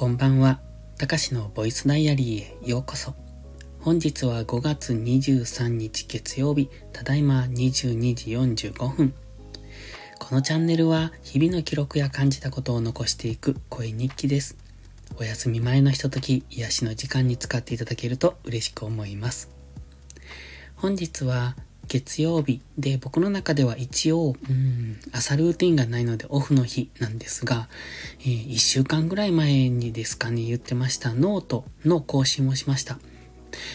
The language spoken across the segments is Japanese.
こんばんは。たかしのボイスダイアリーへようこそ。本日は5月23日月曜日、ただいま22時45分。このチャンネルは日々の記録や感じたことを残していく声日記です。お休み前のひととき、癒しの時間に使っていただけると嬉しく思います。本日は月曜日で僕の中では一応、うん、朝ルーティンがないのでオフの日なんですが、えー、1週間ぐらい前にですかね、言ってましたノートの更新をしました。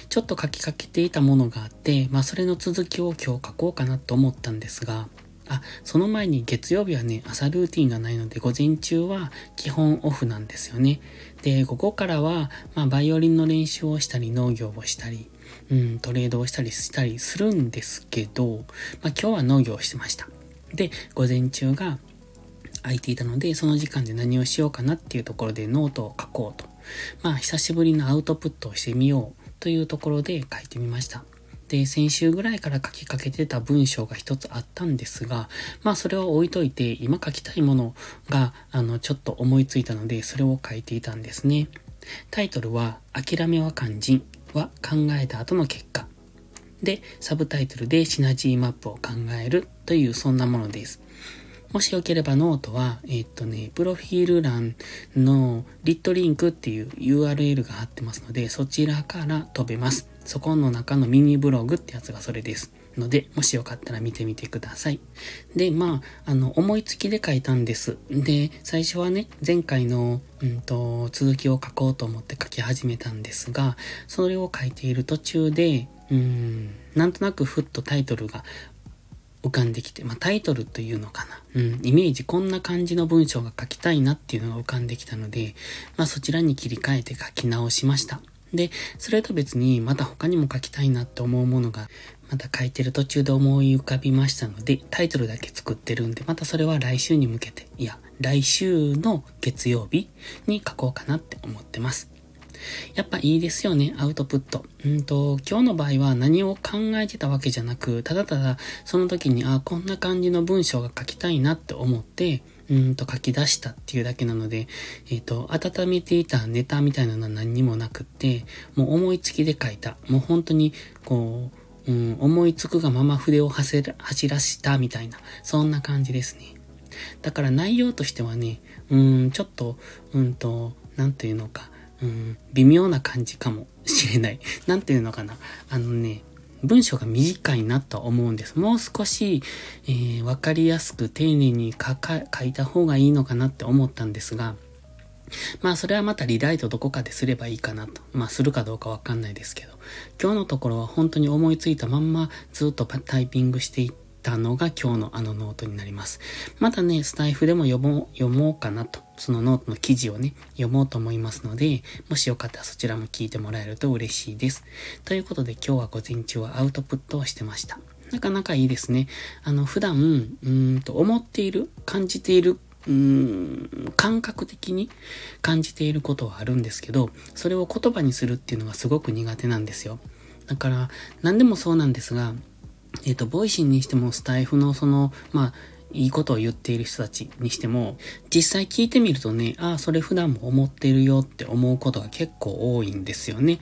ちょっと書きかけていたものがあって、まあそれの続きを今日書こうかなと思ったんですが、あ、その前に月曜日はね、朝ルーティンがないので、午前中は基本オフなんですよね。で、午後からは、まあ、バイオリンの練習をしたり、農業をしたり、うん、トレードをしたりしたりするんですけど、まあ、今日は農業をしてました。で、午前中が空いていたので、その時間で何をしようかなっていうところでノートを書こうと。まあ、久しぶりのアウトプットをしてみようというところで書いてみました。で、先週ぐらいから書きかけてた文章が一つあったんですが、まあそれを置いといて、今書きたいものが、あの、ちょっと思いついたので、それを書いていたんですね。タイトルは、諦めは肝心は考えた後の結果。で、サブタイトルでシナジーマップを考えるというそんなものです。もしよければノートは、えっとね、プロフィール欄のリットリンクっていう URL が貼ってますので、そちらから飛べます。そこの中のミニブログってやつがそれです。ので、もしよかったら見てみてください。で、まあ、あの、思いつきで書いたんです。で、最初はね、前回の、うんと、続きを書こうと思って書き始めたんですが、それを書いている途中で、うん、なんとなくふっとタイトルが浮かんできて、まあ、タイトルというのかな。うん、イメージ、こんな感じの文章が書きたいなっていうのが浮かんできたので、まあ、そちらに切り替えて書き直しました。で、それと別にまた他にも書きたいなって思うものが、また書いてる途中で思い浮かびましたので、タイトルだけ作ってるんで、またそれは来週に向けて、いや、来週の月曜日に書こうかなって思ってます。やっぱいいですよね、アウトプット。うんと、今日の場合は何を考えてたわけじゃなく、ただただその時に、あ、こんな感じの文章が書きたいなって思って、うんと書き出したっていうだけなので、えっ、ー、と、温めていたネタみたいなのは何にもなくって、もう思いつきで書いた。もう本当に、こう、うん、思いつくがまま筆を走らしたみたいな、そんな感じですね。だから内容としてはね、うん、ちょっと、うんと、なんていうのか、うん、微妙な感じかもしれない。なんていうのかな。あのね、文章が短いなと思うんです。もう少し、えー、わかりやすく丁寧に書いた方がいいのかなって思ったんですが、まあそれはまたリライトどこかですればいいかなと。まあするかどうかわかんないですけど。今日のところは本当に思いついたまんまずっとタイピングしていったのが今日のあのノートになります。まだね、スタイフでも読もう、読もうかなと。そのノートの記事をね、読もうと思いますので、もしよかったらそちらも聞いてもらえると嬉しいです。ということで今日は午前中はアウトプットをしてました。なかなかいいですね。あの、普段、うんと思っている、感じているうーん、感覚的に感じていることはあるんですけど、それを言葉にするっていうのがすごく苦手なんですよ。だから、何でもそうなんですが、えっ、ー、と、ボイシーにしてもスタイフのその、まあ、いいことを言っている人たちにしても、実際聞いてみるとね、ああ、それ普段も思ってるよって思うことが結構多いんですよね。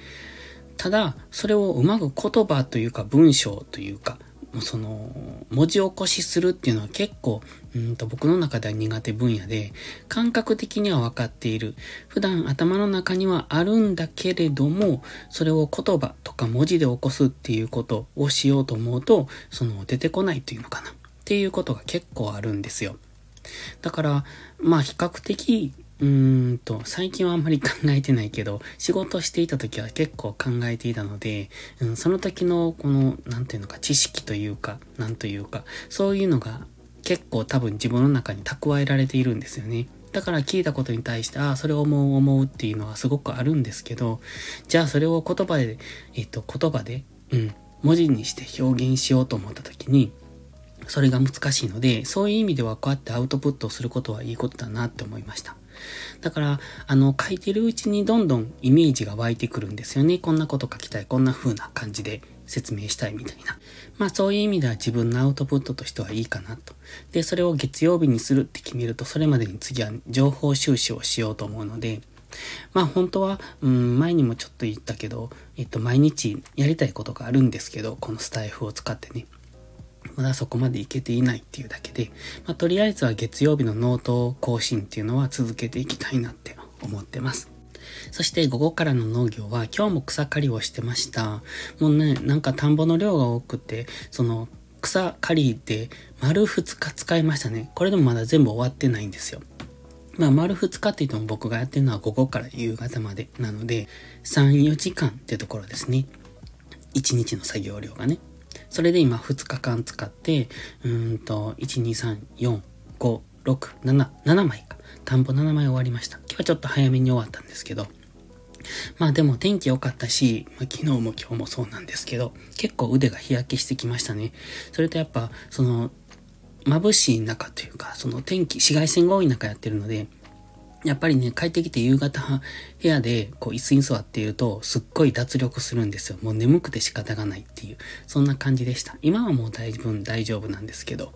ただ、それをうまく言葉というか文章というか、その、文字起こしするっていうのは結構、うんと僕の中では苦手分野で、感覚的には分かっている。普段頭の中にはあるんだけれども、それを言葉とか文字で起こすっていうことをしようと思うと、その出てこないというのかな。っていうことが結構あるんですよ。だから、まあ比較的うーんと、最近はあんまり考えてないけど、仕事していた時は結構考えていたので、うん、その時のこの、なんていうのか、知識というか、なんというか、そういうのが結構多分自分の中に蓄えられているんですよね。だから聞いたことに対して、ああ、それを思う思うっていうのはすごくあるんですけど、じゃあそれを言葉で、えっ、と、言葉で、うん、文字にして表現しようと思った時に、それが難しいので、そういう意味ではこうやってアウトプットをすることはいいことだなって思いました。だから、あの、書いてるうちにどんどんイメージが湧いてくるんですよね。こんなこと書きたい、こんな風な感じで説明したいみたいな。まあそういう意味では自分のアウトプットとしてはいいかなと。で、それを月曜日にするって決めると、それまでに次は情報収集をしようと思うので、まあ本当は、うん、前にもちょっと言ったけど、えっと、毎日やりたいことがあるんですけど、このスタイフを使ってね。まだそこまでいけていないっていうだけで、まあ、とりあえずは月曜日のノート更新っていうのは続けていきたいなって思ってます。そして午後からの農業は今日も草刈りをしてました。もうね、なんか田んぼの量が多くて、その草刈りで丸2日使いましたね。これでもまだ全部終わってないんですよ。まあ、丸2日って言っても僕がやってるのは午後から夕方までなので、3、4時間ってところですね。1日の作業量がね。それで今2日間使って、うんと、1、2、3、4、5、6、7、7枚か。田んぼ7枚終わりました。今日はちょっと早めに終わったんですけど、まあでも天気良かったし、まあ、昨日も今日もそうなんですけど、結構腕が日焼けしてきましたね。それとやっぱ、その、眩しい中というか、その天気、紫外線が多い中やってるので、やっぱりね、帰ってきて夕方部屋でこう椅子に座っているとすっごい脱力するんですよ。もう眠くて仕方がないっていう、そんな感じでした。今はもう大分大丈夫なんですけど、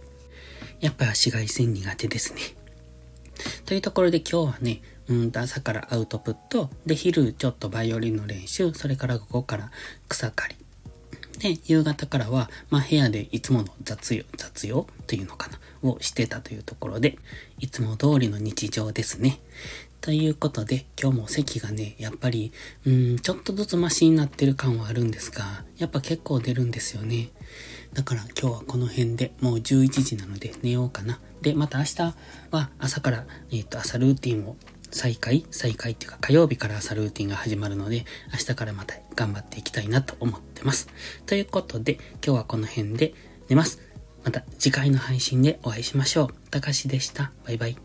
やっぱ紫外線苦手ですね。というところで今日はね、うんと朝からアウトプット、で昼ちょっとバイオリンの練習、それから午後から草刈り。で、夕方からは、まあ部屋でいつもの雑用、雑用というのかな、をしてたというところで、いつも通りの日常ですね。ということで、今日も席がね、やっぱり、うん、ちょっとずつマシになってる感はあるんですが、やっぱ結構出るんですよね。だから今日はこの辺でもう11時なので寝ようかな。で、また明日は朝から、えっ、ー、と、朝ルーティンを再開？再開っていうか火曜日から朝ルーティンが始まるので、明日からまた頑張っていきたいなと思ってます。ということで、今日はこの辺で寝ます。また次回の配信でお会いしましょう。たかしでした。バイバイ。